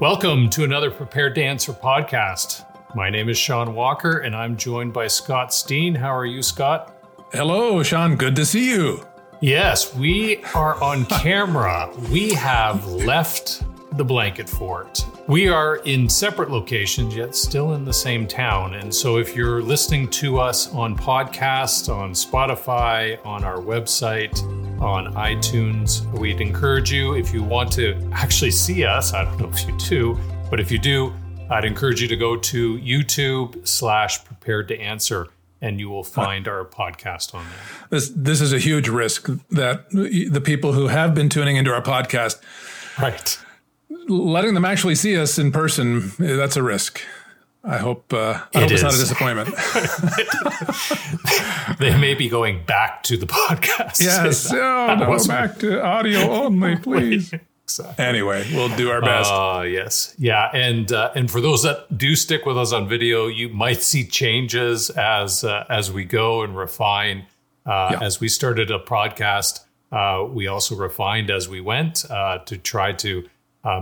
Welcome to another Prepared to Answer podcast. My name is Sean Walker, and I'm joined by Scott Steen. How are you, Scott? Hello, Sean. Good to see you. Yes, we are on camera. We have left the blanket fort. We are in separate locations, yet still in the same town. And so, if you're listening to us on podcast, on Spotify, on our website, on iTunes, we'd encourage you, if you want to actually see us, I don't know if you do, but if you do, I'd encourage you to go to YouTube slash prepared to answer and you will find our podcast on there. This this is a huge risk that the people who have been tuning into our podcast, right, letting them actually see us in person, that's a risk. I hope, uh, I hope it's not a disappointment. they may be going back to the podcast. Yes, oh, no, back to audio only, please. Exactly. Anyway, we'll do our best. Uh, yes, yeah, and uh, and for those that do stick with us on video, you might see changes as uh, as we go and refine. Uh, yeah. As we started a podcast, uh, we also refined as we went uh, to try to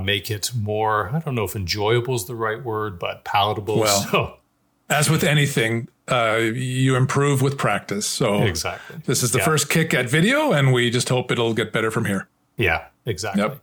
make it more. I don't know if enjoyable is the right word, but palatable. Well, so. as with anything, you improve with practice. So exactly, this is the yeah. first kick at video, and we just hope it'll get better from here. Yeah, exactly. Yep.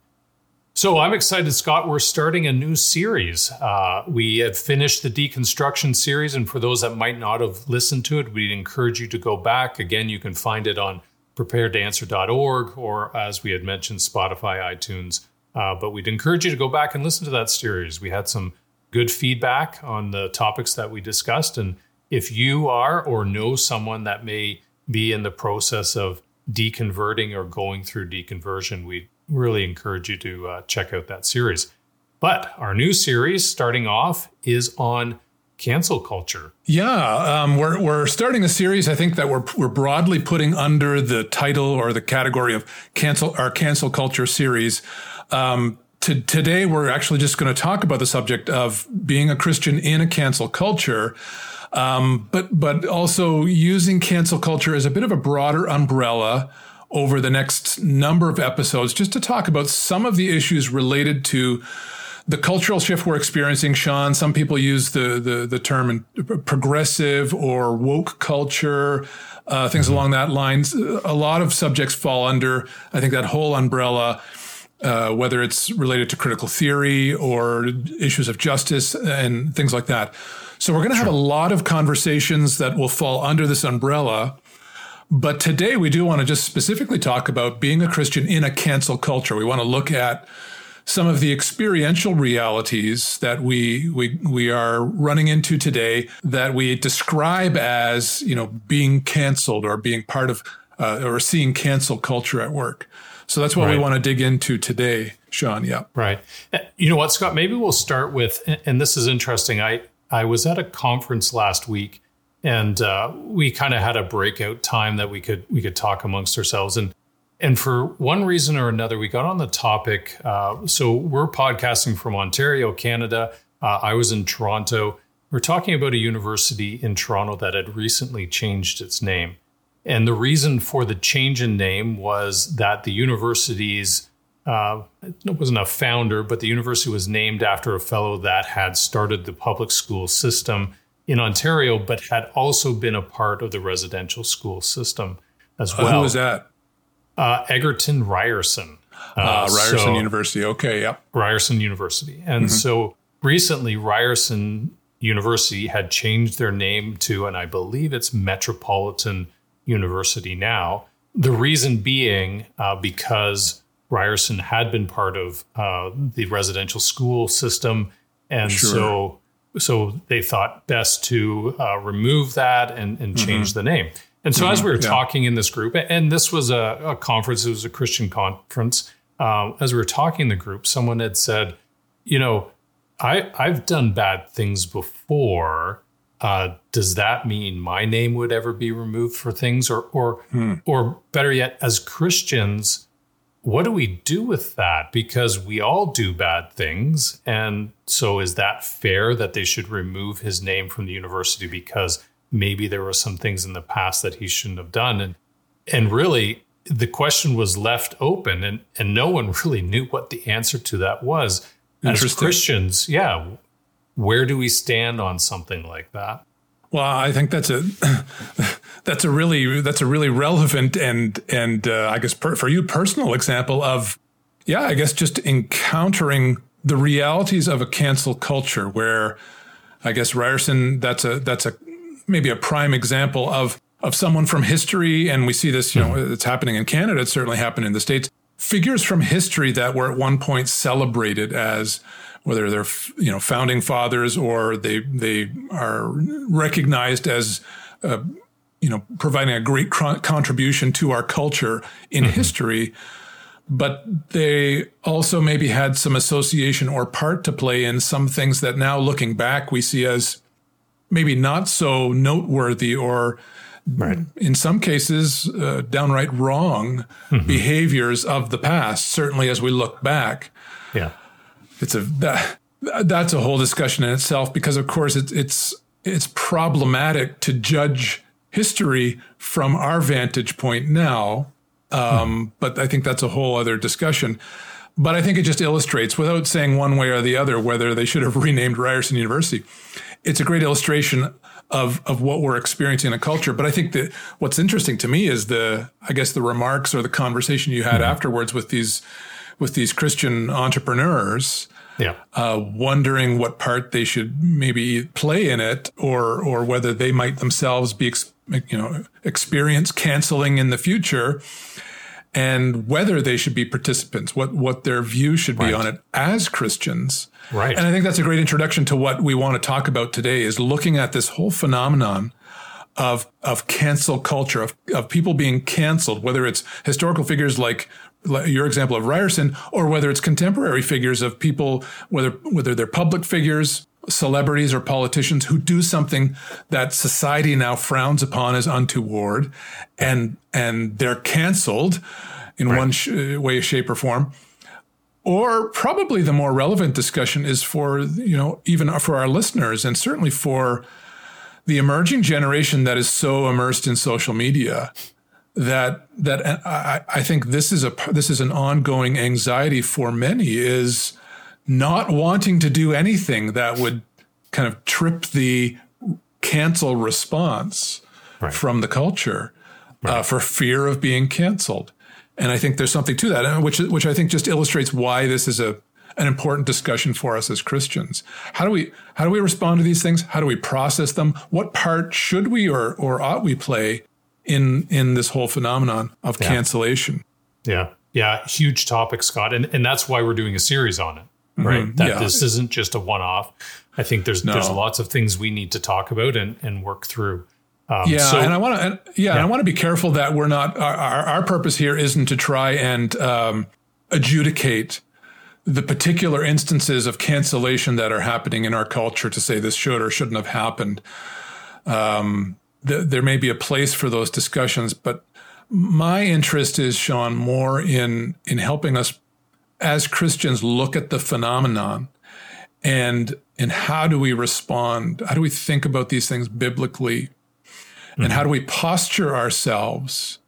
So I'm excited, Scott. We're starting a new series. Uh, we have finished the deconstruction series, and for those that might not have listened to it, we'd encourage you to go back. Again, you can find it on preparedtoanswer.org or, as we had mentioned, Spotify, iTunes. Uh, but we'd encourage you to go back and listen to that series. We had some good feedback on the topics that we discussed, and if you are or know someone that may be in the process of deconverting or going through deconversion, we really encourage you to uh, check out that series. But our new series, starting off, is on cancel culture. Yeah, um, we're we're starting a series. I think that we're we're broadly putting under the title or the category of cancel our cancel culture series. Um, to, today, we're actually just going to talk about the subject of being a Christian in a cancel culture. Um, but but also using cancel culture as a bit of a broader umbrella over the next number of episodes just to talk about some of the issues related to the cultural shift we're experiencing, Sean. Some people use the the, the term progressive or woke culture, uh, things mm-hmm. along that lines. A lot of subjects fall under, I think, that whole umbrella. Uh, whether it's related to critical theory or issues of justice and things like that. So we're going to sure. have a lot of conversations that will fall under this umbrella. But today we do want to just specifically talk about being a Christian in a cancel culture. We want to look at some of the experiential realities that we we we are running into today that we describe as you know being canceled or being part of uh, or seeing cancel culture at work. So that's what right. we want to dig into today, Sean. Yeah. Right. Uh, you know what, Scott? Maybe we'll start with, and this is interesting. I I was at a conference last week and uh, we kind of had a breakout time that we could we could talk amongst ourselves and and for one reason or another we got on the topic uh, so we're podcasting from ontario canada uh, i was in toronto we're talking about a university in toronto that had recently changed its name and the reason for the change in name was that the university's uh, it wasn't a founder, but the university was named after a fellow that had started the public school system in Ontario, but had also been a part of the residential school system as well. Uh, who was that? Uh, Egerton Ryerson. Uh, Ryerson so, University. Okay, yep. Ryerson University. And mm-hmm. so recently, Ryerson University had changed their name to, and I believe it's Metropolitan University now. The reason being uh, because Ryerson had been part of uh, the residential school system. And sure. so so they thought best to uh, remove that and, and change mm-hmm. the name. And so, mm-hmm. as we were yeah. talking in this group, and this was a, a conference, it was a Christian conference. Uh, as we were talking in the group, someone had said, "You know, I I've done bad things before. Uh, does that mean my name would ever be removed for things, or or hmm. or better yet, as Christians?" what do we do with that? Because we all do bad things. And so is that fair that they should remove his name from the university because maybe there were some things in the past that he shouldn't have done? And and really the question was left open and, and no one really knew what the answer to that was. as Christians, yeah, where do we stand on something like that? Well, I think that's a that's a really that's a really relevant and and uh, I guess per, for you personal example of yeah, I guess just encountering the realities of a cancel culture where I guess Ryerson that's a that's a maybe a prime example of of someone from history and we see this you know mm-hmm. it's happening in Canada it's certainly happened in the states figures from history that were at one point celebrated as whether they're you know founding fathers or they they are recognized as uh, you know providing a great contribution to our culture in mm-hmm. history but they also maybe had some association or part to play in some things that now looking back we see as maybe not so noteworthy or right. in some cases uh, downright wrong mm-hmm. behaviors of the past certainly as we look back yeah it's a that, that's a whole discussion in itself because of course it's it's it's problematic to judge history from our vantage point now um, hmm. but I think that's a whole other discussion. But I think it just illustrates, without saying one way or the other, whether they should have renamed Ryerson University. It's a great illustration of of what we're experiencing in a culture. But I think that what's interesting to me is the, I guess, the remarks or the conversation you had mm-hmm. afterwards with these with these Christian entrepreneurs. Yeah. Uh, wondering what part they should maybe play in it, or or whether they might themselves be, you know, experience canceling in the future and whether they should be participants, what what their view should be on it as Christians. Right. And I think that's a great introduction to what we want to talk about today is looking at this whole phenomenon of of cancel culture, of, of people being canceled, whether it's historical figures like your example of Ryerson, or whether it's contemporary figures of people, whether whether they're public figures celebrities or politicians who do something that society now frowns upon as untoward and and they're canceled in right. one sh- uh, way shape or form or probably the more relevant discussion is for you know even for our listeners and certainly for the emerging generation that is so immersed in social media that that I, I think this is a this is an ongoing anxiety for many is not wanting to do anything that would kind of trip the cancel response right. from the culture uh, right. uh, for fear of being canceled. And I think there's something to that, which which I think just illustrates why this is a an important discussion for us as Christians. How do we how do we respond to these things? How do we process them? What part should we or or ought we play in in this whole phenomenon of yeah. cancellation? Yeah. Yeah, huge topic, Scott. And and that's why we're doing a series on it right? Mm-hmm. That yeah. this isn't just a one off. I think there's no. there's lots of things we need to talk about and, and work through. Um, yeah, so, and I want to yeah, yeah. I want to be careful that we're not our, our, our purpose here isn't to try and um, adjudicate the particular instances of cancellation that are happening in our culture to say this should or shouldn't have happened. Um, th- there may be a place for those discussions, but my interest is, Sean, more in in helping us as Christians look at the phenomenon and and how do we respond? How do we think about these things biblically? Mm-hmm. And how do we posture ourselves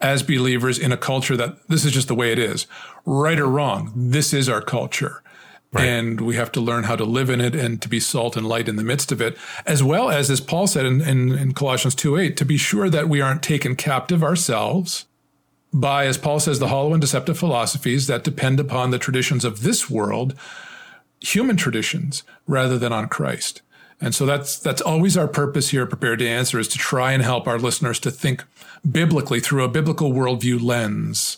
as believers in a culture that this is just the way it is, right or wrong? This is our culture. Right. And we have to learn how to live in it and to be salt and light in the midst of it, as well as, as Paul said in, in, in Colossians 2 8, to be sure that we aren't taken captive ourselves by, as Paul says, the hollow and deceptive philosophies that depend upon the traditions of this world, human traditions, rather than on Christ. And so that's that's always our purpose here, prepared to answer, is to try and help our listeners to think biblically through a biblical worldview lens,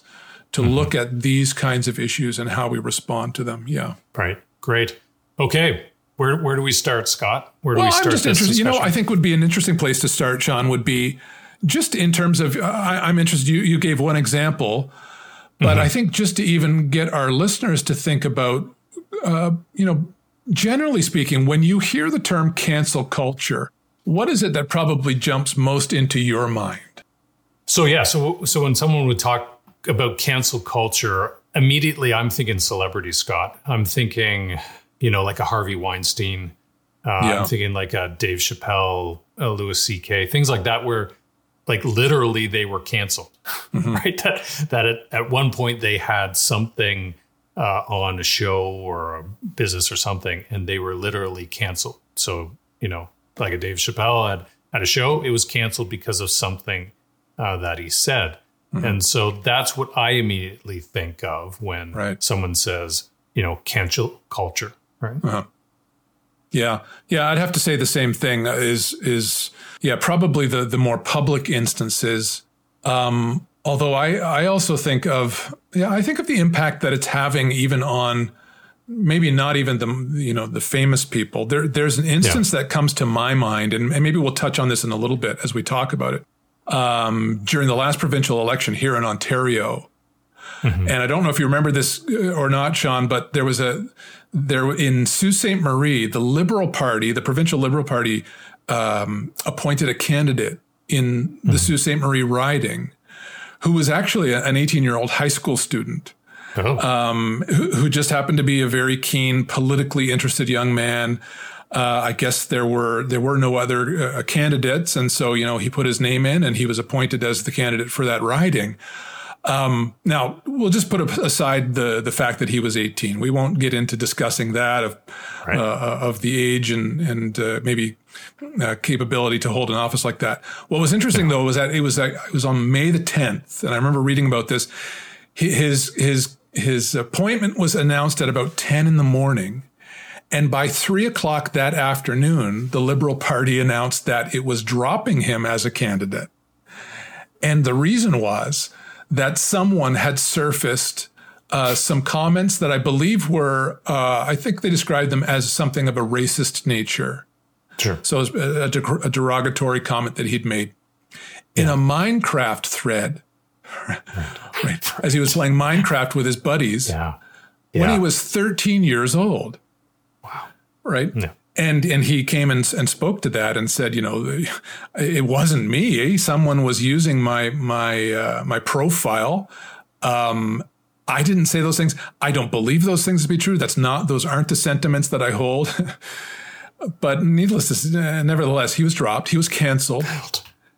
to mm-hmm. look at these kinds of issues and how we respond to them. Yeah. Right. Great. Okay. Where where do we start, Scott? Where do well, we start? I'm just interested. You know, I think would be an interesting place to start, Sean, would be just in terms of, I, am interested, you, you gave one example, but mm-hmm. I think just to even get our listeners to think about, uh, you know, generally speaking, when you hear the term cancel culture, what is it that probably jumps most into your mind? So yeah, so so when someone would talk about cancel culture, immediately I'm thinking celebrity Scott. I'm thinking, you know, like a Harvey Weinstein. Uh, yeah. I'm thinking like a Dave Chappelle, a Louis C.K. Things like that, where like literally they were canceled, mm-hmm. right? That, that at, at one point they had something uh, on a show or a business or something, and they were literally canceled. So you know, like a Dave Chappelle had at a show, it was canceled because of something uh, that he said. Mm-hmm. And so that's what I immediately think of when right. someone says, you know, cancel culture, right? Uh-huh. Yeah, yeah, I'd have to say the same thing. Uh, is is yeah, probably the the more public instances. Um, although I I also think of yeah, I think of the impact that it's having even on maybe not even the you know the famous people. There there's an instance yeah. that comes to my mind, and, and maybe we'll touch on this in a little bit as we talk about it um, during the last provincial election here in Ontario. Mm-hmm. And I don't know if you remember this uh, or not, Sean, but there was a there in Sault Ste. Marie, the Liberal Party, the provincial Liberal Party, um, appointed a candidate in mm-hmm. the Sault Ste. Marie riding, who was actually an 18 year old high school student. Oh. Um, who, who, just happened to be a very keen, politically interested young man uh, I guess there were there were no other uh, candidates, and so you know he put his name in, and he was appointed as the candidate for that riding. Um, now we'll just put aside the the fact that he was 18. We won't get into discussing that of right. uh, of the age and and uh, maybe uh, capability to hold an office like that. What was interesting yeah. though was that it was it was on May the 10th, and I remember reading about this. His his his appointment was announced at about 10 in the morning and by three o'clock that afternoon, the Liberal Party announced that it was dropping him as a candidate. And the reason was that someone had surfaced uh, some comments that I believe were, uh, I think they described them as something of a racist nature. Sure. So it was a, a derogatory comment that he'd made. In yeah. a Minecraft thread, right, as he was playing Minecraft with his buddies, yeah. Yeah. when he was 13 years old right? Yeah. And and he came and, and spoke to that and said, you know, it wasn't me. Someone was using my my uh, my profile. Um, I didn't say those things. I don't believe those things to be true. That's not; those aren't the sentiments that I hold. but needless to say, nevertheless, he was dropped. He was canceled.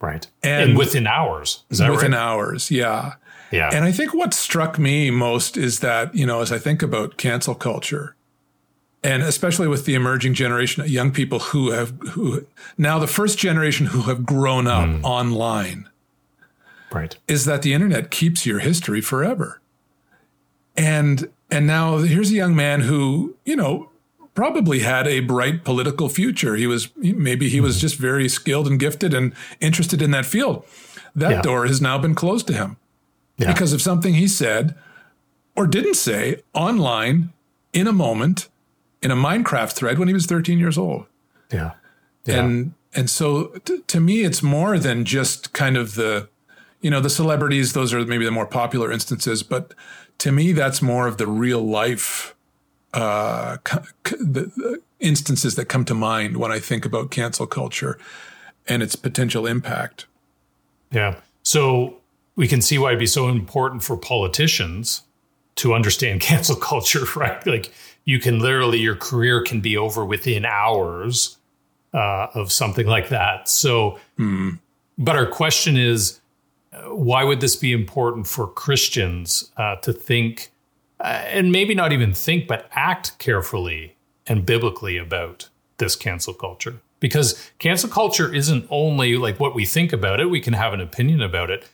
Right, and, and within hours. Is that within right? hours? Yeah. Yeah. And I think what struck me most is that you know, as I think about cancel culture, and especially with the emerging generation of young people who have who now the first generation who have grown up mm. online right is that the internet keeps your history forever and and now here's a young man who you know probably had a bright political future he was maybe he was hmm. just very skilled and gifted and interested in that field that yeah. door has now been closed to him yeah. because of something he said or didn't say online in a moment in a Minecraft thread when he was 13 years old. Yeah. yeah. And and so t- to me it's more than just kind of the you know the celebrities those are maybe the more popular instances but to me that's more of the real life uh, c- the, the instances that come to mind when I think about cancel culture and its potential impact. Yeah. So we can see why it'd be so important for politicians to understand cancel culture, right? Like you can literally your career can be over within hours uh, of something like that. So, mm. but our question is, why would this be important for Christians uh, to think, uh, and maybe not even think, but act carefully and biblically about this cancel culture? Because cancel culture isn't only like what we think about it; we can have an opinion about it,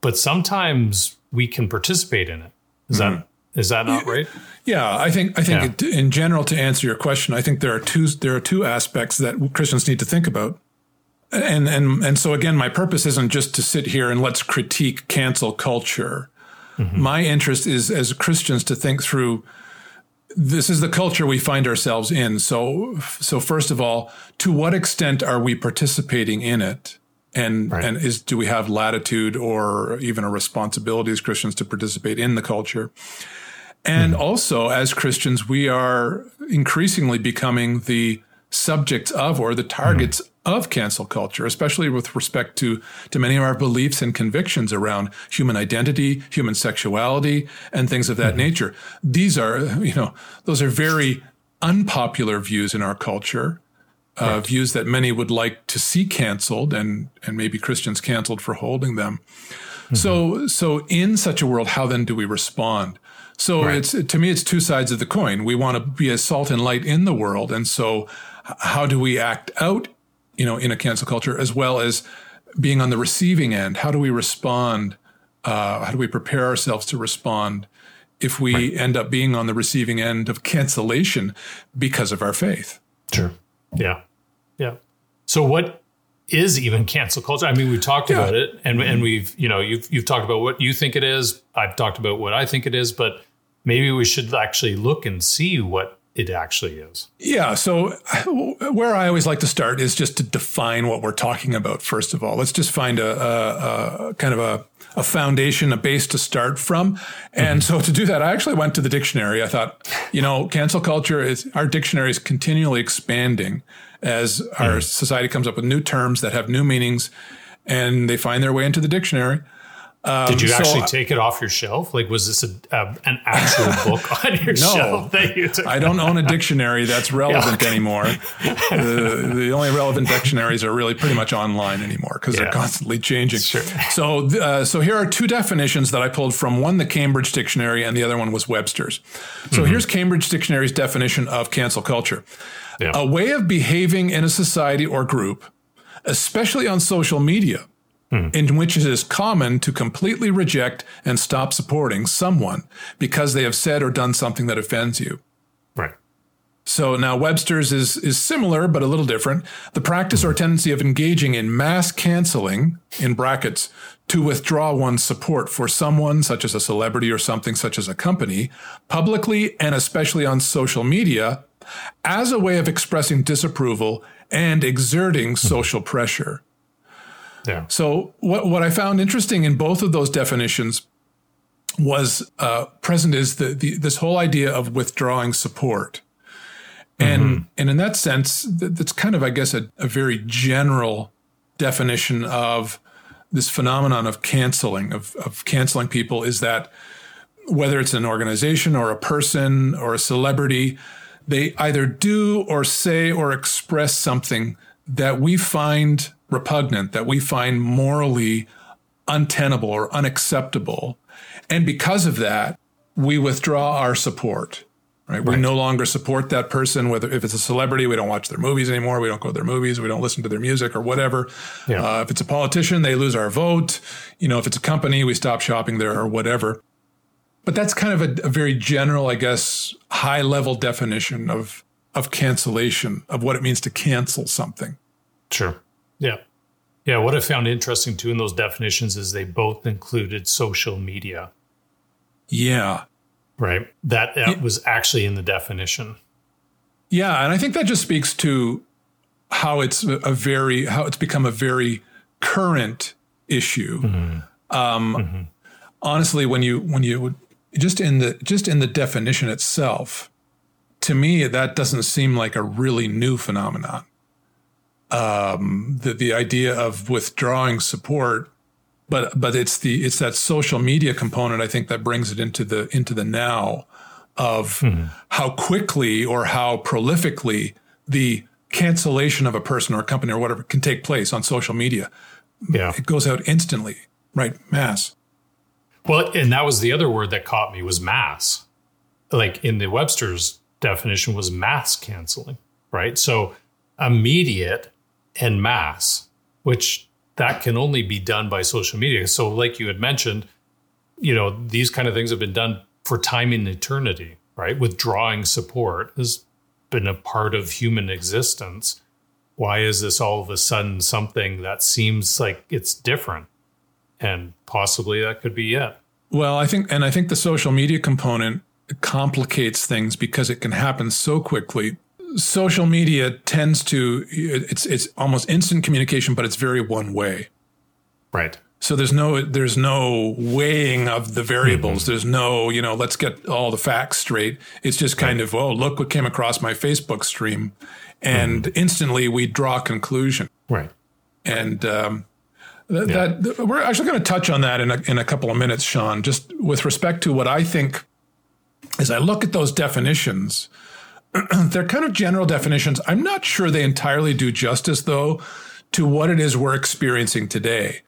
but sometimes we can participate in it. Is mm. that is that not right? Yeah, I think I think yeah. in general to answer your question, I think there are two there are two aspects that Christians need to think about. And and and so again, my purpose isn't just to sit here and let's critique cancel culture. Mm-hmm. My interest is as Christians to think through this is the culture we find ourselves in. So so first of all, to what extent are we participating in it? And right. and is do we have latitude or even a responsibility as Christians to participate in the culture? And mm also, as Christians, we are increasingly becoming the subjects of or the targets mm of cancel culture, especially with respect to, to many of our beliefs and convictions around human identity, human sexuality, and things of that mm nature. These are, you know, those are very unpopular views in our culture. Uh, right. views that many would like to see canceled and and maybe Christians canceled for holding them. So so in such a world, how then do we respond? So Right. it's to me, it's two sides of the coin. We want to be a salt and light in the world, and so how do we act out, you know, in a cancel culture, as well as being on the receiving end? How do we respond? Uh, how do we prepare ourselves to respond if we end up being on the receiving end of cancellation because of our faith? Sure. Yeah. Yeah. So what is even cancel culture? I mean, we've talked Yeah. about it and and we've, you know, you've you've talked about what you think it is. I've talked about what I think it is, but maybe we should actually look and see what it actually is. Yeah. So, where I always like to start is just to define what we're talking about, first of all. Let's just find a, a, a kind of a, a foundation, a base to start from. And mm-hmm. so, to do that, I actually went to the dictionary. I thought, you know, cancel culture is our dictionary is continually expanding as our mm. society comes up with new terms that have new meanings and they find their way into the dictionary. Did you so actually I- take it off your shelf? Like, was this a, a, an actual book on your shelf that you took? I don't own a dictionary that's relevant anymore. The, the only relevant dictionaries are really pretty much online anymore because Yeah. they're constantly changing. Sure. So, uh, so here are two definitions that I pulled from one, the Cambridge Dictionary, and the other one was Webster's. So Mm-hmm. here's Cambridge Dictionary's definition of cancel culture: Yeah. a way of behaving in a society or group, especially on social media. Hmm. In which it is common to completely reject and stop supporting someone because they have said or done something that offends you. right. So now Webster's is is similar but a little different. The practice or tendency of engaging in mass canceling in brackets to withdraw one's support for someone such as a celebrity or something such as a company publicly and especially on social media as a way of expressing disapproval and exerting hmm. social pressure. Yeah. So what what I found interesting in both of those definitions was uh, present is the, the this whole idea of withdrawing support, and and in that sense, that's kind of I guess a, a very general definition of this phenomenon of canceling of of canceling people is that whether it's an organization or a person or a celebrity, they either do or say or express something that we find repugnant, that we find morally untenable or unacceptable. And because of that, we withdraw our support. Right? We no longer support that person, whether if it's a celebrity, we don't watch their movies anymore. We don't go to their movies. We don't listen to their music or whatever. Yeah. Uh, if it's a politician, they lose our vote. You know, if it's a company, we stop shopping there or whatever. But that's kind of a, a very general, I guess, high level definition of of cancellation of what it means to cancel something. Sure. Yeah. Yeah. What I found interesting too in those definitions is they both included social media, Yeah. right? That, that was actually in the definition. Yeah, and I think that just speaks to how it's a very how it's become a very current issue. Um, Honestly, when you when you would just in the just in the definition itself, to me that doesn't seem like a really new phenomenon. Um, the the idea of withdrawing support, but but it's the it's that social media component I think that brings it into the into the now of how quickly or how prolifically the cancellation of a person or a company or whatever can take place on social media. Yeah. It goes out instantly, right? Mass. Well, and that was the other word that caught me was mass. Like in the Webster's definition was mass canceling, right? So immediate and mass, which that can only be done by social media. So like you had mentioned, you know, these kind of things have been done for time in eternity, right? Withdrawing support has been a part of human existence. Why is this all of a sudden something that seems like it's different? And possibly that could be it. Well, I think, and I think the social media component complicates things because it can happen so quickly. Social media tends to, it's, it's almost instant communication, but it's very one way. Right. So there's no there's no weighing of the variables. There's no you know let's get all the facts straight. It's just kind of oh look what came across my Facebook stream, and instantly we draw a conclusion. Right. And um, th- that we're actually going to touch on that in a, in a couple of minutes, Sean. Just with respect to what I think, as I look at those definitions, they're kind of general definitions. I'm not sure they entirely do justice though to what it is we're experiencing today.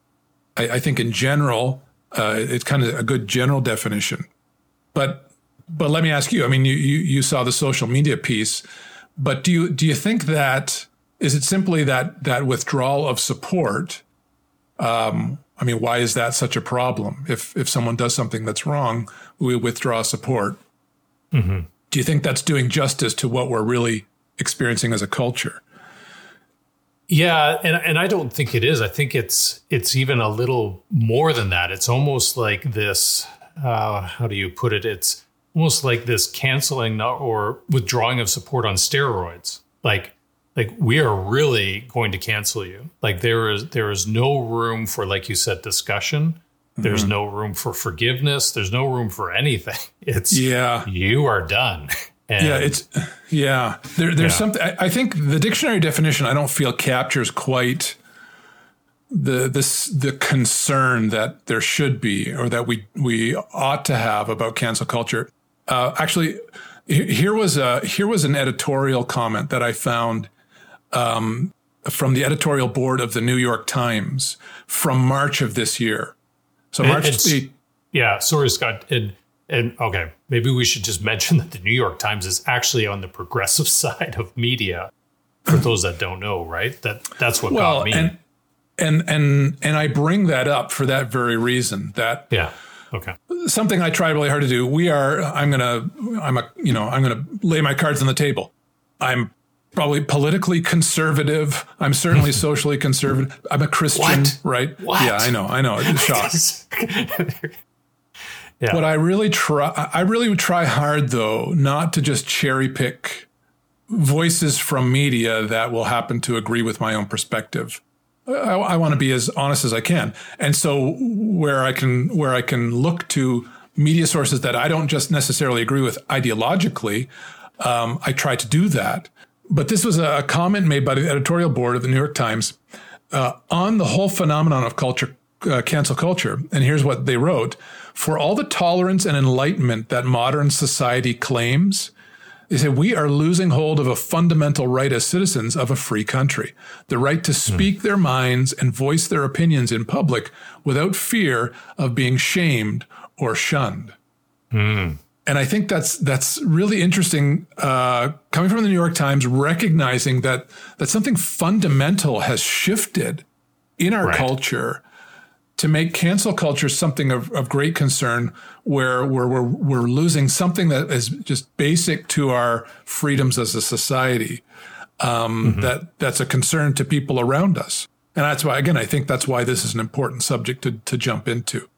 I, I think in general, uh, it's kind of a good general definition. But but let me ask you. I mean, you, you you saw the social media piece, but do you do you think that is it simply that that withdrawal of support? Um, I mean, why is that such a problem? If if someone does something that's wrong, we withdraw support. Mm-hmm. Do you think that's doing justice to what we're really experiencing as a culture? Yeah, and and I don't think it is. I think it's it's even a little more than that. It's almost like this. Uh, how do you put it? It's almost like this canceling or withdrawing of support on steroids. Like like we are really going to cancel you. Like there is there is no room for like you said discussion. There's mm-hmm. no room for forgiveness. There's no room for anything. It's yeah. You are done. And yeah, it's yeah. There, there's yeah. something. I, I, think the dictionary definition I don't feel captures quite the this the concern that there should be or that we we ought to have about cancel culture. Uh, actually, here was a here was an editorial comment that I found um, from the editorial board of the New York Times from March of this year. So March. yeah, sorry, Scott. And and okay, maybe we should just mention that the New York Times is actually on the progressive side of media. For those that don't know, right? That that's what well, got me. And, and and and I bring that up for that very reason. That yeah. Okay. Something I try really hard to do. We are. I'm gonna. I'm a. You know. I'm gonna lay my cards on the table. I'm probably politically conservative. I'm certainly socially conservative. I'm a Christian, what? right? What? Yeah, I know. I know. It's shock. Yeah. But I really try, I really would try hard though, not to just cherry pick voices from media that will happen to agree with my own perspective. I, I want to be as honest as I can. And so where I can, where I can look to media sources that I don't just necessarily agree with ideologically, um, I try to do that. But this was a comment made by the editorial board of the New York Times uh, on the whole phenomenon of culture, uh, cancel culture. And here's what they wrote for all the tolerance and enlightenment that modern society claims, they say we are losing hold of a fundamental right as citizens of a free country the right to speak mm. their minds and voice their opinions in public without fear of being shamed or shunned. Mm. And I think that's that's really interesting, uh, coming from the New York Times, recognizing that that something fundamental has shifted in our right. culture to make cancel culture something of, of great concern where we're, we're, we're losing something that is just basic to our freedoms as a society um, mm-hmm. that that's a concern to people around us and that's why again i think that's why this is an important subject to, to jump into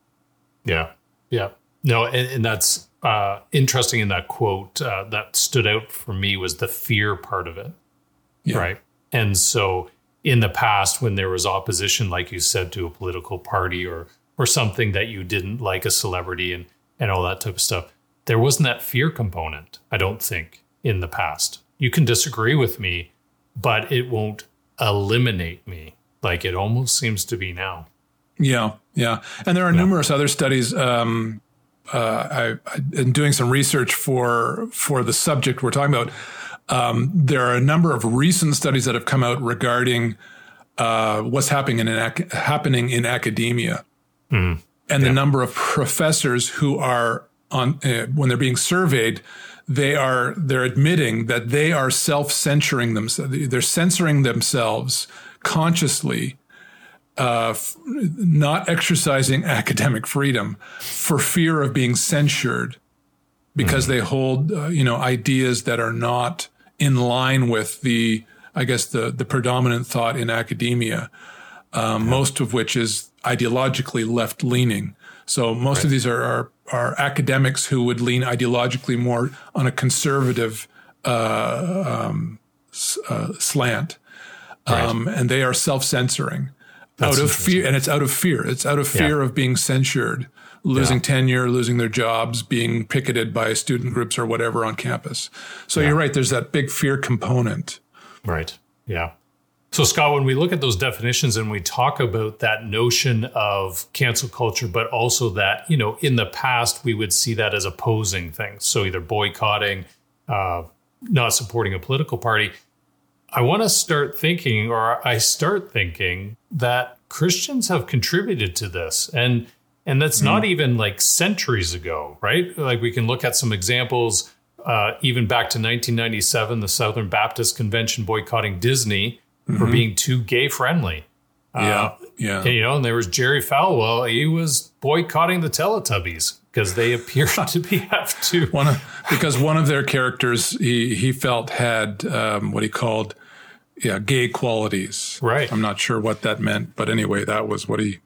yeah yeah no and, and that's uh, interesting in that quote uh, that stood out for me was the fear part of it yeah. right and so in the past when there was opposition, like you said, to a political party or or something that you didn't like a celebrity and and all that type of stuff, there wasn't that fear component. I don't think in the past. You can disagree with me, but it won't eliminate me like it almost seems to be now. Yeah, yeah, and there are yeah. numerous other studies. Um, uh, I, in doing some research for for the subject we're talking about, um, there are a number of recent studies that have come out regarding uh, what's happening in ac- happening in academia, mm. and yeah. the number of professors who are on uh, when they're being surveyed, they are they're admitting that they are self censoring themselves. They're censoring themselves consciously. Uh, f- not exercising academic freedom for fear of being censured because mm. they hold, uh, you know, ideas that are not in line with the, I guess, the, the predominant thought in academia, um, most of which is ideologically left leaning. So most right. of these are, are, are, academics who would lean ideologically more on a conservative uh, um, uh, slant. Right. Um, and they are self censoring out of fear. And it's out of fear. It's out of fear yeah. of being censured losing yeah. tenure, losing their jobs, being picketed by student groups or whatever on campus. So yeah. you're right. There's that big fear component. Right. Yeah. So, Scott, when we look at those definitions and we talk about that notion of cancel culture, but also that, you know, in the past, we would see that as opposing things. So, either boycotting, uh, not supporting a political party. I want to start thinking, or I start thinking, that Christians have contributed to this. And And that's not even like centuries ago, right? Like we can look at some examples, uh, even back to 1997, the Southern Baptist Convention boycotting Disney for being too gay friendly. yeah, yeah. And, you know, and there was Jerry Falwell. He was boycotting the Teletubbies because they appear to be have to. one of, because one of their characters he he felt had um, what he called yeah gay qualities. Right. I'm not sure what that meant, but anyway, that was what he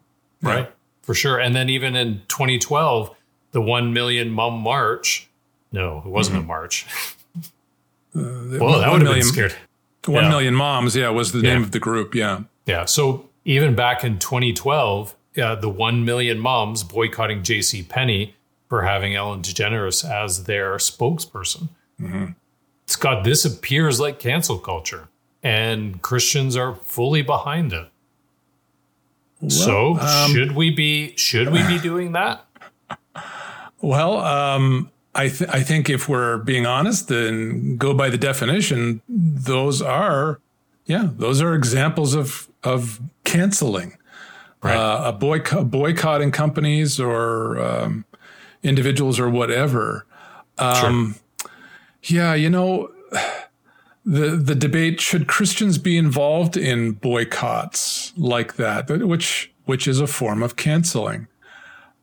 Right. For sure. And then even in 2012, the 1 million mum march. No, it wasn't a march. well, that would have been scared. One Yeah. million moms. Yeah, was the name of the group. Yeah. Yeah. So even back in 2012, uh, the 1 million moms boycotting J.C. Penney for having Ellen DeGeneres as their spokesperson. Scott, this appears like cancel culture, and Christians are fully behind it. so should we be should we be doing that? Well, um, I th- I think if we're being honest and go by the definition, those are yeah, those are examples of of canceling. Right. uh, a boycott, boycotting companies or um, individuals or whatever. Um, Yeah, you know, the the debate should Christians be involved in boycotts like that, which which is a form of canceling.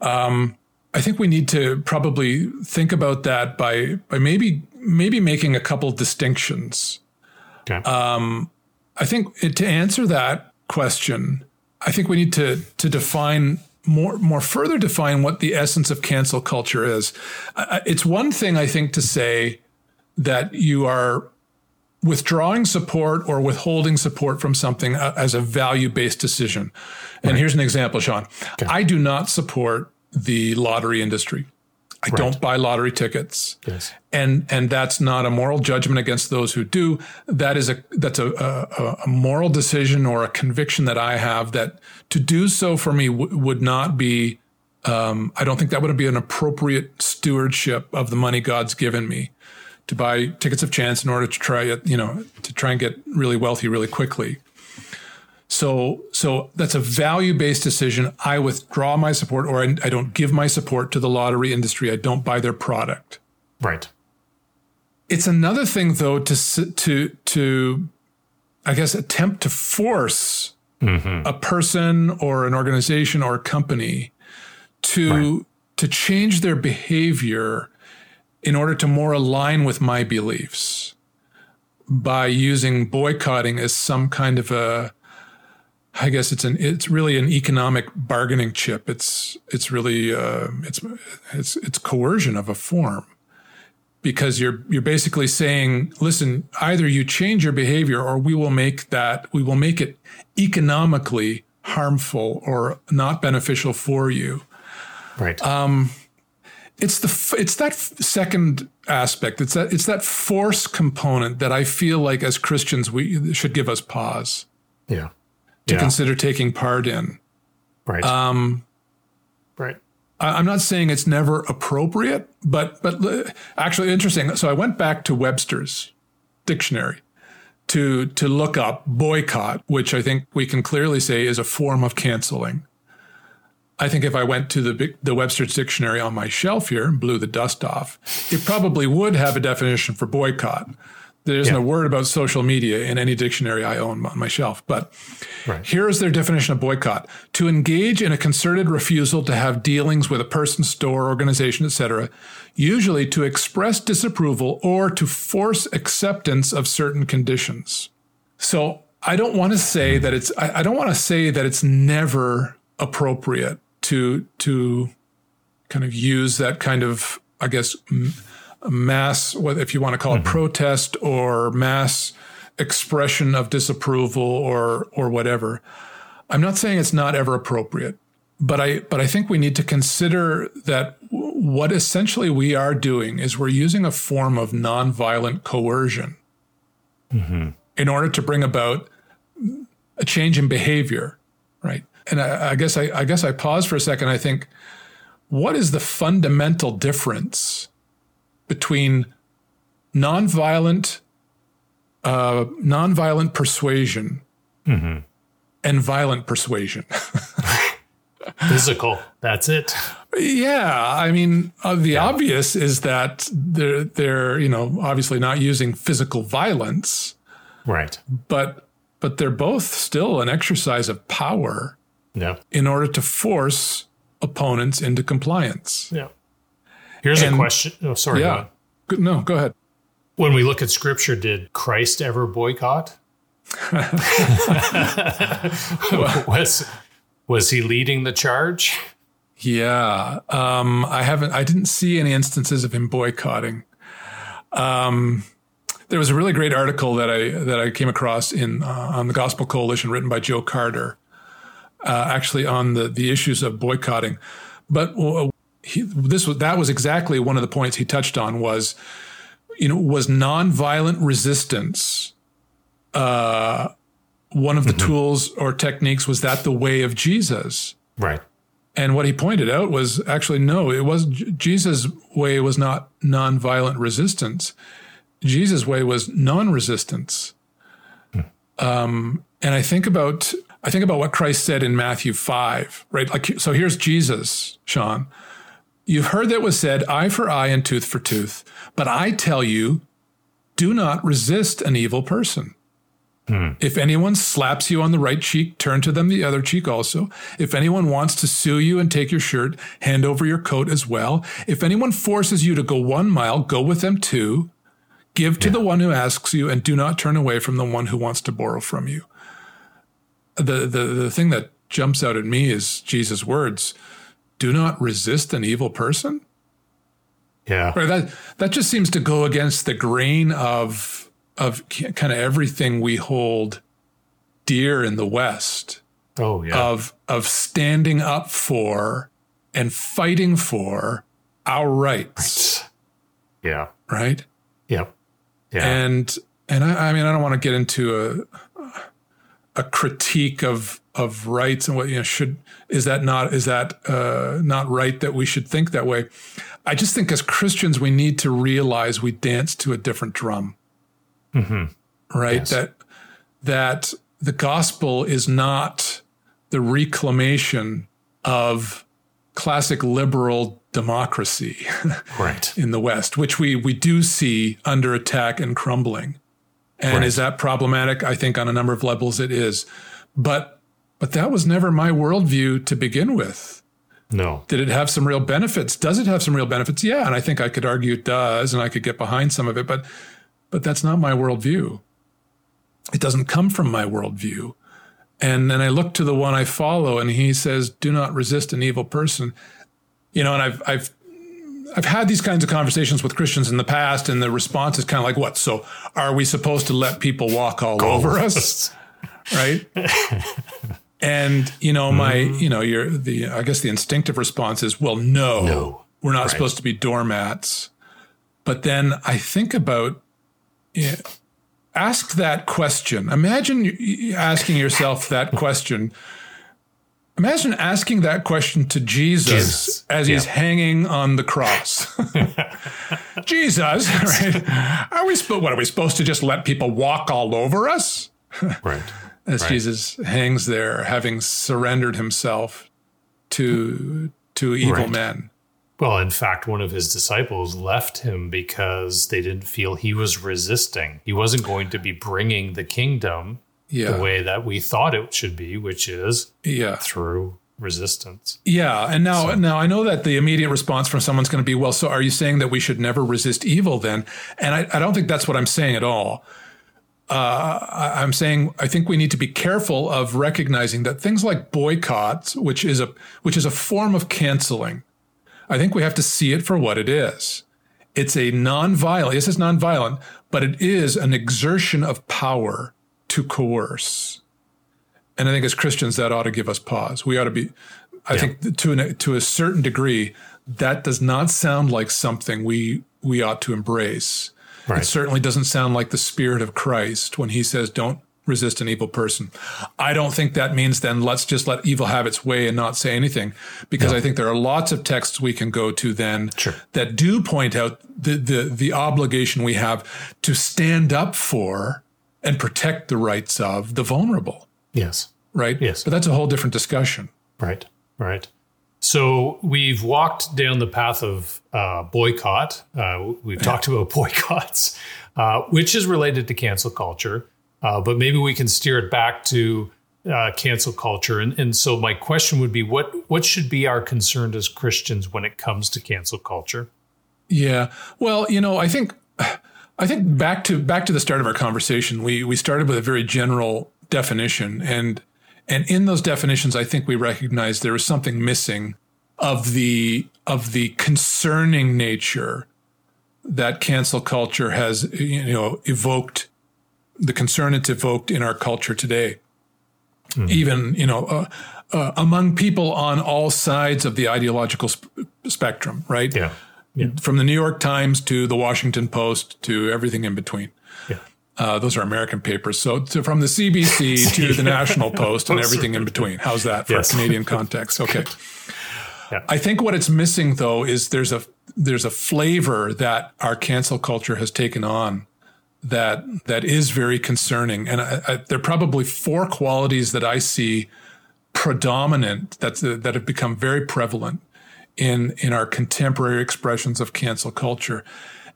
Um, I think we need to probably think about that by by maybe maybe making a couple distinctions. Okay. I think it, to answer that question, I think we need to to define more more further define what the essence of cancel culture is. It's one thing I think to say that you are withdrawing support or withholding support from something uh, as a value based decision. And here's an example, Sean. I do not support the lottery industry. I don't buy lottery tickets yes. and and that's not a moral judgment against those who do. That is a that's a a, a moral decision or a conviction that I have that to do so for me w- would not be. Um, I don't think that would be an appropriate stewardship of the money God's given me to buy tickets of chance in order to try it, you know, to try and get really wealthy really quickly. So, so that's a value based decision. I withdraw my support, or I, I don't give my support to the lottery industry. I don't buy their product. Right. It's another thing, though, to to to, I guess, attempt to force mm-hmm. a person or an organization or a company to to change their behavior in order to more align with my beliefs by using boycotting as some kind of a I guess it's an it's really an economic bargaining chip. It's it's really uh, it's it's it's coercion of a form because you're you're basically saying, listen, either you change your behavior or we will make that we will make it economically harmful or not beneficial for you. Right. It's the it's that second aspect. It's that it's that force component that I feel like as Christians we should give us pause yeah. to yeah. consider taking part in. right. Um. Right. I- I'm not saying it's never appropriate, but but actually interesting. So I went back to Webster's dictionary to to look up boycott, which I think we can clearly say is a form of canceling. I think if I went to the the Webster's dictionary on my shelf here and blew the dust off, it probably would have a definition for boycott. There isn't Yeah. a word about social media in any dictionary I own on my shelf, but Right. here is their definition of boycott to engage in a concerted refusal to have dealings with a person, store, organization, etc., usually to express disapproval or to force acceptance of certain conditions. So I don't want to say that it's I, I don't want to say that it's never appropriate to to kind of use that kind of I guess mass what if you want to call it mm-hmm. protest or mass expression of disapproval or or whatever. I'm not saying it's not ever appropriate, but I but I think we need to consider that what essentially we are doing is we're using a form of nonviolent coercion mm-hmm. in order to bring about a change in behavior, right? And I, I guess I, I guess I pause for a second. I think, what is the fundamental difference between nonviolent, uh, nonviolent persuasion and violent persuasion? physical. That's it. Yeah, I mean, uh, the yeah. obvious is that they're they're you know obviously not using physical violence, right? But but they're both still an exercise of power, yeah, in order to force opponents into compliance. Yeah. Here's and, a question. Oh, sorry. Yeah. Go no, go ahead. When we look at Scripture, did Christ ever boycott? was was he leading the charge? Yeah, um, I haven't. I didn't see any instances of him boycotting. Um, there was a really great article that I that I came across in uh, on the Gospel Coalition, written by Joe Carter, uh, actually on the the issues of boycotting. But uh, he, this was that was exactly one of the points he touched on was, you know, was nonviolent resistance. Uh, one of the mm-hmm. tools or techniques was that the way of Jesus, right? And what he pointed out was actually no, it was Jesus' way was not nonviolent resistance. Jesus' way was non-resistance. Hmm. Um, and I think about I think about what Christ said in Matthew five, right? Like so, here's Jesus, Sean. You've heard that was said, eye for eye and tooth for tooth. But I tell you, do not resist an evil person. Hmm. If anyone slaps you on the right cheek, turn to them the other cheek also. If anyone wants to sue you and take your shirt, hand over your coat as well. If anyone forces you to go one mile, go with them two. Give to yeah. the one who asks you, and do not turn away from the one who wants to borrow from you. The, the, the thing that jumps out at me is Jesus' words do not resist an evil person. Yeah. Right, that, that just seems to go against the grain of of kind of everything we hold dear in the West. Oh yeah. Of of standing up for and fighting for our rights. Right. Yeah. Right. Yep. Yeah. And and I, I mean I don't want to get into a a critique of of rights and what you know should is that not is that uh, not right that we should think that way. I just think as Christians we need to realize we dance to a different drum. Mm-hmm. Right? Yes. That that the gospel is not the reclamation of classic liberal democracy right. in the West, which we we do see under attack and crumbling. And right. is that problematic? I think on a number of levels it is. But but that was never my worldview to begin with. No. Did it have some real benefits? Does it have some real benefits? Yeah, and I think I could argue it does, and I could get behind some of it. But but that's not my worldview. It doesn't come from my worldview. And then I look to the one I follow, and he says, "Do not resist an evil person." You know, and I've I've I've had these kinds of conversations with Christians in the past, and the response is kind of like, "What? So are we supposed to let people walk all Go. over us?" right? and you know, my mm. you know, your the I guess the instinctive response is, "Well, no, no. we're not right. supposed to be doormats." But then I think about yeah. Ask that question. Imagine asking yourself that question. Imagine asking that question to Jesus, Jesus. as yeah. he's hanging on the cross. Jesus, right? Are we sp- what are we supposed to just let people walk all over us? right. As right. Jesus hangs there, having surrendered himself to to evil right. men. Well, in fact, one of his disciples left him because they didn't feel he was resisting. He wasn't going to be bringing the kingdom yeah. the way that we thought it should be, which is yeah. through resistance. Yeah, and now so. now I know that the immediate response from someone's going to be, well, so are you saying that we should never resist evil then? And I, I don't think that's what I'm saying at all. Uh, I, I'm saying I think we need to be careful of recognizing that things like boycotts, which is a which is a form of canceling, I think we have to see it for what it is. It's a non-violent, yes, it's non-violent, but it is an exertion of power to coerce. And I think as Christians, that ought to give us pause. We ought to be, I yeah. think to, an, to a certain degree, that does not sound like something we, we ought to embrace. Right. It certainly doesn't sound like the spirit of Christ when he says, don't resist an evil person. I don't think that means then let's just let evil have its way and not say anything, because no. I think there are lots of texts we can go to then sure. that do point out the, the the obligation we have to stand up for and protect the rights of the vulnerable. Yes. Right. Yes. But that's a whole different discussion. Right. Right. So we've walked down the path of uh, boycott. Uh, we've talked about boycotts, uh, which is related to cancel culture. Uh, but maybe we can steer it back to uh, cancel culture. And, and so my question would be, what what should be our concern as Christians when it comes to cancel culture? Yeah. Well, you know, I think I think back to back to the start of our conversation, we we started with a very general definition, and and in those definitions, I think we recognized there was something missing of the of the concerning nature that cancel culture has you know evoked the concern it's evoked in our culture today. Mm. even you know uh, uh, among people on all sides of the ideological sp- spectrum right? Yeah yeah. From the New York Times to the Washington Post to everything in between. Yeah. Uh, those are American papers. So to, from the CBC to the National Post and everything in between. How's that for yes. Canadian context? Okay. Yeah. I think what it's missing though is there's a there's a flavor that our cancel culture has taken on that that is very concerning. And I, I, there are probably four qualities that I see predominant that that have become very prevalent in in our contemporary expressions of cancel culture.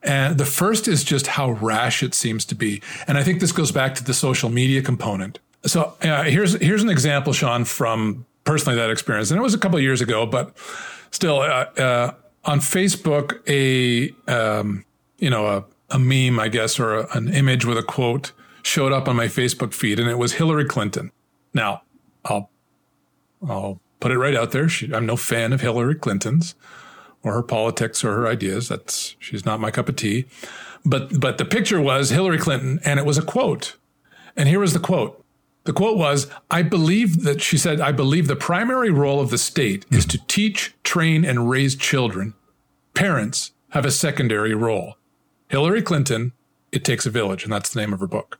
And the first is just how rash it seems to be. And I think this goes back to the social media component. So uh, here's here's an example, Sean, from personally that experience, and it was a couple years ago, but still uh, uh, on Facebook, a um, you know a, a meme, I guess, or a, an image with a quote showed up on my Facebook feed, and it was Hillary Clinton. Now, I'll I'll put it right out there. She, I'm no fan of Hillary Clinton's or her politics or her ideas. That's she's not my cup of tea. But but the picture was Hillary Clinton, and it was a quote. And here was the quote. The quote was, I believe that she said, I believe the primary role of the state mm-hmm. is to teach, train, and raise children. Parents have a secondary role. Hillary Clinton, It Takes a Village, and that's the name of her book.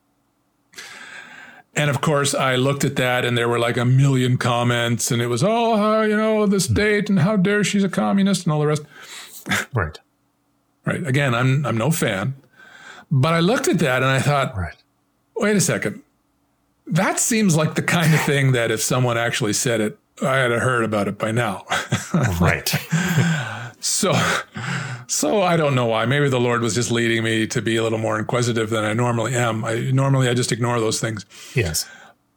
And of course, I looked at that and there were like a million comments, and it was, oh, how, you know, the state hmm. and how dare she's a communist and all the rest. Right. right. Again, I'm, I'm no fan. But I looked at that and I thought, right. wait a second. That seems like the kind of thing that if someone actually said it, I had heard about it by now. right. so, so I don't know why. Maybe the Lord was just leading me to be a little more inquisitive than I normally am. I normally I just ignore those things. Yes.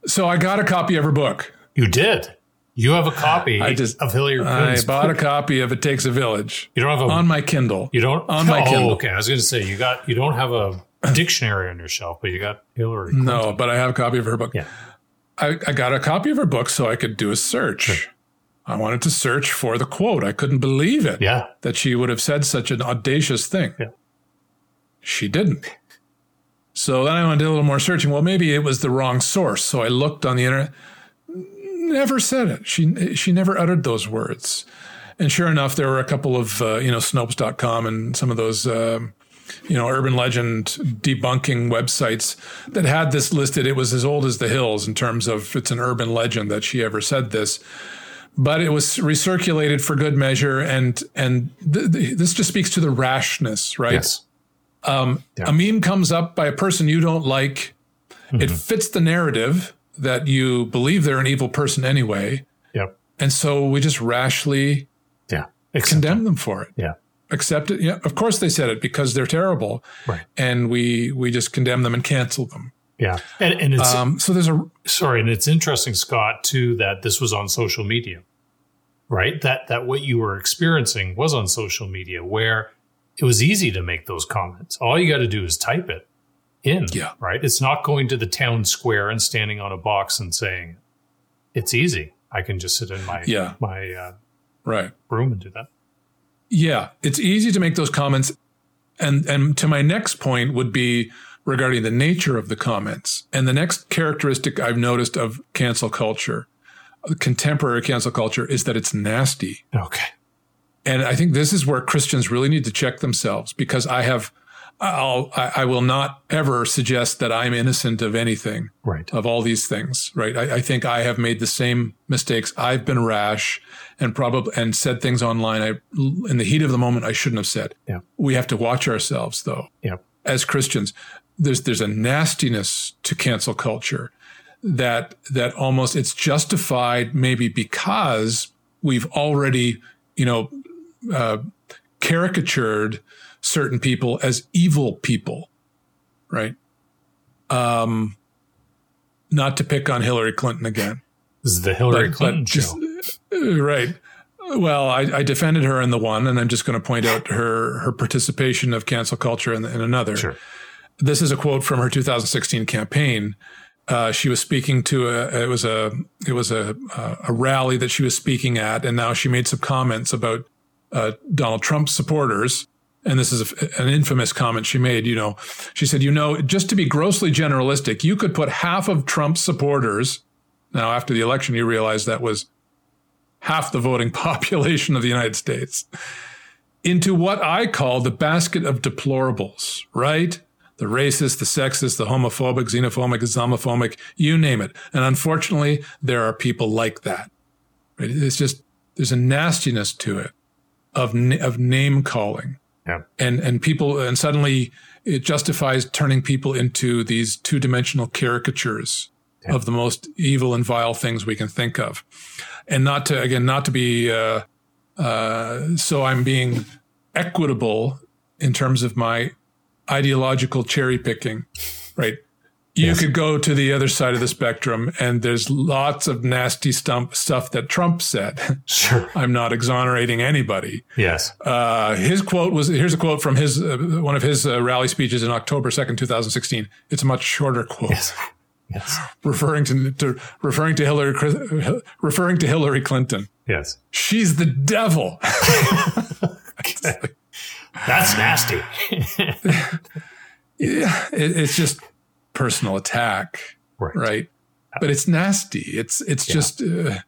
So I got a copy of her book. You did. You have a copy I just, of Hillary Clinton's I bought book. a copy of It Takes a Village. You don't have a on my Kindle. You don't on my oh, Kindle. Okay, I was going to say you got you don't have a dictionary on your shelf, but you got Hillary. Clinton. No, but I have a copy of her book. Yeah. I, I got a copy of her book so I could do a search. Sure. I wanted to search for the quote. I couldn't believe it. Yeah. That she would have said such an audacious thing. Yeah. She didn't. So then I went to a little more searching. Well, maybe it was the wrong source. So I looked on the internet. Never said it. She she never uttered those words. And sure enough, there were a couple of uh, you know Snopes.com and some of those um, you know urban legend debunking websites that had this listed. It was as old as the hills in terms of it's an urban legend that she ever said this but it was recirculated for good measure, and and th- th- this just speaks to the rashness, right? Yes. Um, yeah. A meme comes up by a person you don't like. Mm-hmm. It fits the narrative that you believe they're an evil person anyway. Yep. And so we just rashly yeah. condemn them for it. Yeah. Accept it. Yeah. Of course they said it because they're terrible. Right. And we we just condemn them and cancel them. Yeah. And, and it's um, so there's a sorry, and it's interesting, Scott, too, that this was on social media right? That that what you were experiencing was on social media where it was easy to make those comments. All you got to do is type it in, yeah. right? It's not going to the town square and standing on a box and saying it's easy. I can just sit in my yeah. my uh, right room and do that. Yeah, it's easy to make those comments. And and to my next point would be regarding the nature of the comments. And the next characteristic I've noticed of cancel culture contemporary cancel culture is that it's nasty. Okay. And I think this is where Christians really need to check themselves because I have, I'll, I, I will not ever suggest that I'm innocent of anything, right? Of all these things, right? I, I think I have made the same mistakes. I've been rash and probably and said things online. I, in the heat of the moment, I shouldn't have said. Yeah. We have to watch ourselves, though. Yeah. As Christians, there's there's a nastiness to cancel culture that that almost it's justified maybe because we've already, you know, uh, caricatured certain people as evil people, right? Um, not to pick on Hillary Clinton again. This is the Hillary but, Clinton but just, show. Right. Well, I, I, defended her in the one, and I'm just going to point out her her participation of cancel culture in, in another. Sure. This is a quote from her 2016 campaign. Uh, she was speaking to a it was a it was a a rally that she was speaking at, and now she made some comments about uh, Donald Trump's supporters. And this is a, an infamous comment she made. You know, she said, "You know, just to be grossly generalistic, you could put half of Trump's supporters." Now, after the election, you realize that was half the voting population of the United States into what I call the basket of deplorables, right? The racist, the sexist, the homophobic, xenophobic, Islamophobic, you name it. And unfortunately, there are people like that. Right? It's just, there's a nastiness to it of, of name calling. Yeah. And, and people, and suddenly it justifies turning people into these two dimensional caricatures yeah. of the most evil and vile things we can think of and not to again not to be uh, uh, so I'm being equitable in terms of my ideological cherry picking, right? You yes. could go to the other side of the spectrum, and there's lots of nasty stump stuff that Trump said. Sure, I'm not exonerating anybody. Yes, uh, his quote was here's a quote from his uh, one of his uh, rally speeches in October second, 2016. It's a much shorter quote. Yes. Yes. referring to, to referring to Hillary referring to Hillary Clinton. Yes. She's the devil. That's nasty. yeah, it, it's just personal attack, right? right? But it's nasty. It's it's yeah. just uh,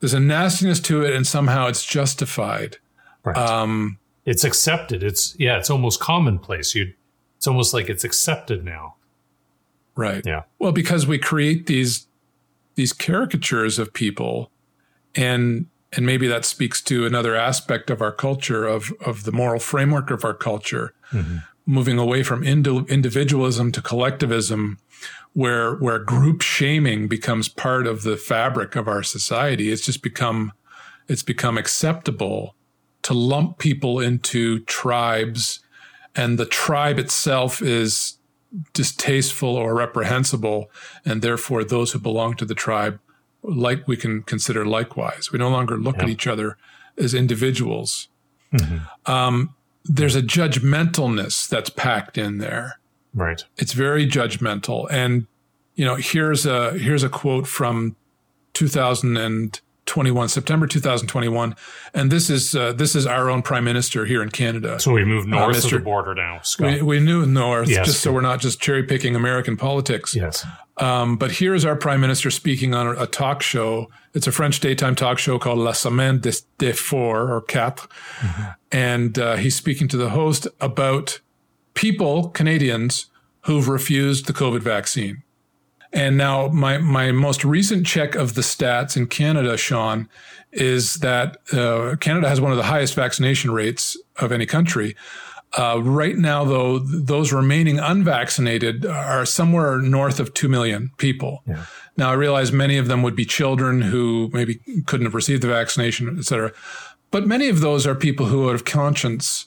there's a nastiness to it, and somehow it's justified. Right. Um, it's accepted. It's yeah. It's almost commonplace. You. It's almost like it's accepted now. Right. Yeah. Well, because we create these these caricatures of people and and maybe that speaks to another aspect of our culture of of the moral framework of our culture mm-hmm. moving away from individualism to collectivism where where group shaming becomes part of the fabric of our society it's just become it's become acceptable to lump people into tribes and the tribe itself is distasteful or reprehensible, and therefore those who belong to the tribe, like we can consider likewise. We no longer look yeah. at each other as individuals. Mm-hmm. Um, there's a judgmentalness that's packed in there. Right. It's very judgmental, and you know, here's a here's a quote from 2000 and 21 September 2021 and this is uh, this is our own prime minister here in Canada so we moved uh, north uh, Mr. of the border now Scott. We, we knew north yes, just so we're not just cherry picking American politics yes um, but here's our prime minister speaking on a, a, talk show it's a French daytime talk show called La Semaine des, des Four or Quatre mm-hmm. and uh, he's speaking to the host about people Canadians who've refused the COVID vaccine and now my my most recent check of the stats in Canada, Sean, is that uh, Canada has one of the highest vaccination rates of any country. Uh, right now, though, those remaining unvaccinated are somewhere north of 2 million people. Yeah. Now, I realize many of them would be children who maybe couldn't have received the vaccination, et cetera. But many of those are people who, out of conscience,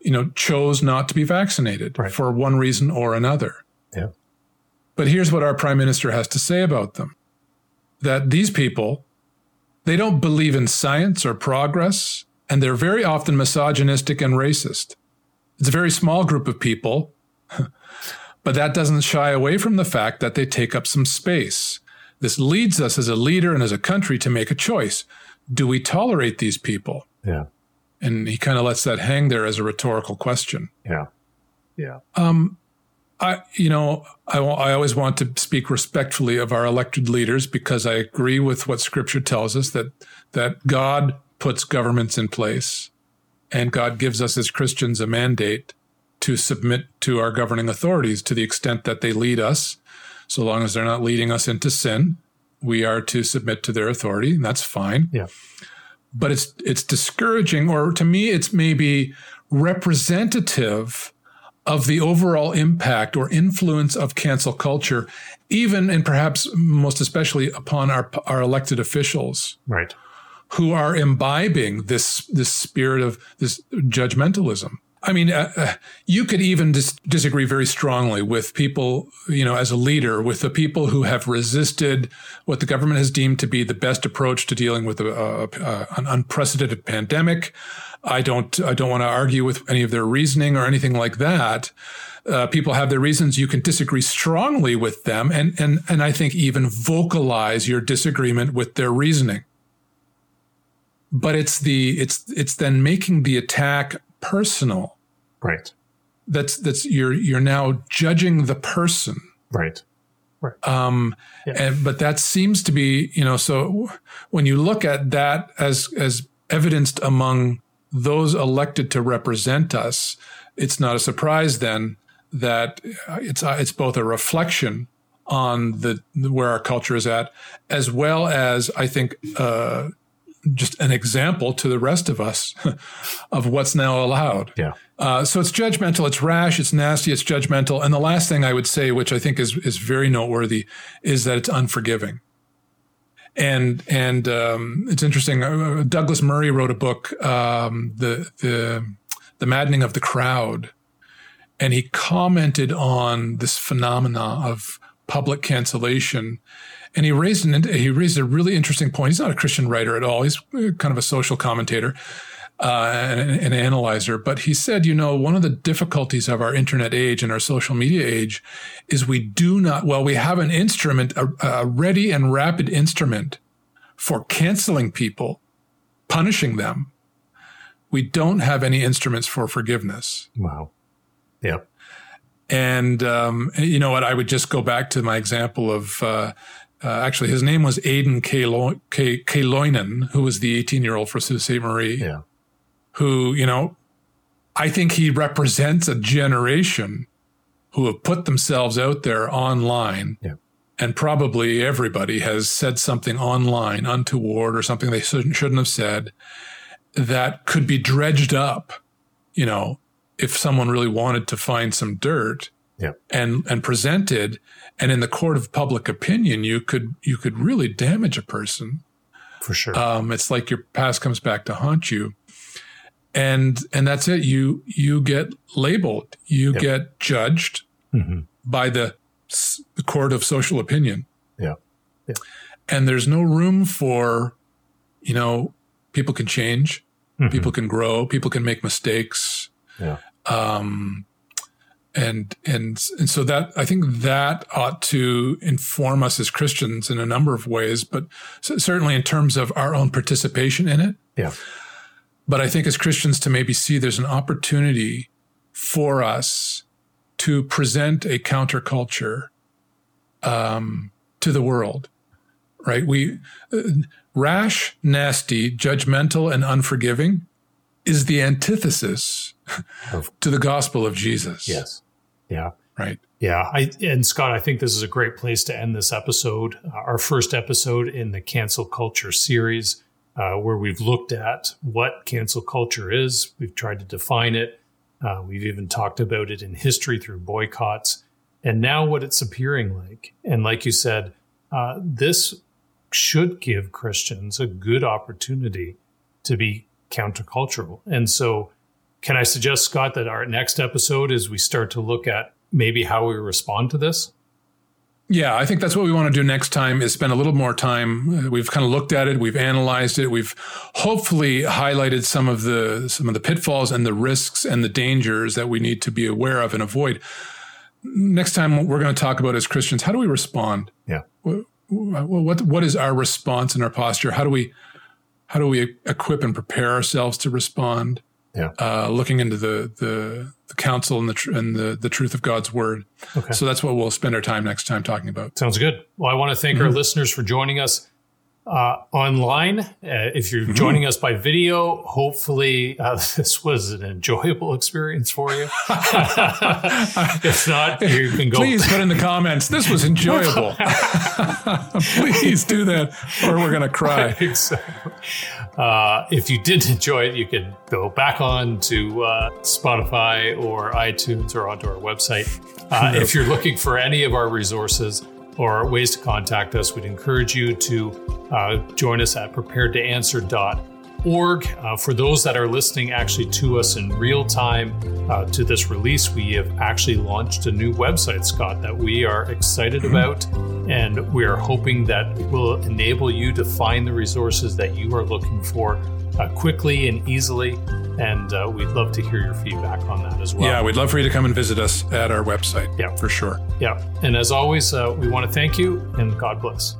you know, chose not to be vaccinated right. for one reason or another. Yeah. But here's what our prime minister has to say about them that these people, they don't believe in science or progress, and they're very often misogynistic and racist. It's a very small group of people, but that doesn't shy away from the fact that they take up some space. This leads us as a leader and as a country to make a choice. Do we tolerate these people? Yeah. And he kind of lets that hang there as a rhetorical question. Yeah. Yeah. Um, I, you know, I, I always want to speak respectfully of our elected leaders because I agree with what Scripture tells us that that God puts governments in place, and God gives us as Christians a mandate to submit to our governing authorities to the extent that they lead us. So long as they're not leading us into sin, we are to submit to their authority, and that's fine. Yeah. But it's it's discouraging, or to me, it's maybe representative of the overall impact or influence of cancel culture, even and perhaps most especially upon our, our elected officials. Right. who are imbibing this this spirit of this judgmentalism. I mean, uh, uh, you could even dis- disagree very strongly with people, you know, as a leader, with the people who have resisted what the government has deemed to be the best approach to dealing with a, a, a, an unprecedented pandemic. I don't, I don't want to argue with any of their reasoning or anything like that. Uh, people have their reasons. You can disagree strongly with them, and and and I think even vocalize your disagreement with their reasoning. But it's the it's it's then making the attack personal. Right. That's that's you're you're now judging the person. Right. Right. Um, yeah. and but that seems to be, you know, so when you look at that as as evidenced among those elected to represent us, it's not a surprise then that it's it's both a reflection on the where our culture is at, as well as I think uh, just an example to the rest of us of what's now allowed. Yeah. Uh, so it's judgmental, it's rash, it's nasty, it's judgmental. And the last thing I would say, which I think is is very noteworthy, is that it's unforgiving. And and um, it's interesting. Uh, Douglas Murray wrote a book, um, the the the maddening of the crowd, and he commented on this phenomena of public cancellation and he raised an he raised a really interesting point. He's not a Christian writer at all. He's kind of a social commentator uh, and an analyzer. But he said, you know, one of the difficulties of our internet age and our social media age is we do not. Well, we have an instrument, a, a ready and rapid instrument for canceling people, punishing them. We don't have any instruments for forgiveness. Wow. Yep. And um, you know what? I would just go back to my example of uh, uh, actually, his name was Aidan Kaloinen, who was the 18 year old for Sault Ste. Marie. Yeah. Who, you know, I think he represents a generation who have put themselves out there online. Yeah. And probably everybody has said something online untoward or something they shouldn't, have said that could be dredged up, you know, if someone really wanted to find some dirt yeah. and, and presented and in the court of public opinion, you could you could really damage a person. For sure. Um, it's like your past comes back to haunt you, and and that's it. You you get labeled. You yep. get judged mm-hmm. by the, the court of social opinion. Yeah. yeah. And there's no room for, you know, people can change, mm-hmm. people can grow, people can make mistakes. Yeah. Um, and and and so that I think that ought to inform us as Christians in a number of ways, but certainly in terms of our own participation in it. Yeah. But I think as Christians to maybe see there's an opportunity for us to present a counterculture um, to the world, right? We uh, rash, nasty, judgmental, and unforgiving is the antithesis to the gospel of Jesus. Yes. Yeah. Right. Yeah. I, and Scott, I think this is a great place to end this episode, uh, our first episode in the cancel culture series, uh, where we've looked at what cancel culture is. We've tried to define it. Uh, we've even talked about it in history through boycotts and now what it's appearing like. And like you said, uh, this should give Christians a good opportunity to be countercultural. And so, can I suggest, Scott, that our next episode is we start to look at maybe how we respond to this? Yeah, I think that's what we want to do next time is spend a little more time. Uh, we've kind of looked at it, we've analyzed it, we've hopefully highlighted some of the some of the pitfalls and the risks and the dangers that we need to be aware of and avoid. Next time we're going to talk about as Christians, how do we respond? Yeah. What what, what is our response and our posture? How do we how do we equip and prepare ourselves to respond? Yeah. Uh, looking into the, the, the counsel and the tr- and the the truth of God's word. Okay. So that's what we'll spend our time next time talking about. Sounds good. Well, I want to thank mm-hmm. our listeners for joining us uh, online. Uh, if you're mm-hmm. joining us by video, hopefully uh, this was an enjoyable experience for you. if not, you can go. Please put in the comments. This was enjoyable. Please do that, or we're going to cry. exactly. Uh, if you did enjoy it, you could go back on to uh, Spotify or iTunes or onto our website. Uh, if you're looking for any of our resources, or ways to contact us, we'd encourage you to uh, join us at preparedtoanswer.org. Uh, for those that are listening actually to us in real time uh, to this release, we have actually launched a new website, Scott, that we are excited mm-hmm. about. And we are hoping that will enable you to find the resources that you are looking for uh, quickly and easily. And uh, we'd love to hear your feedback on that as well. Yeah, we'd love for you to come and visit us at our website. Yeah, for sure. Yeah. And as always, uh, we want to thank you and God bless.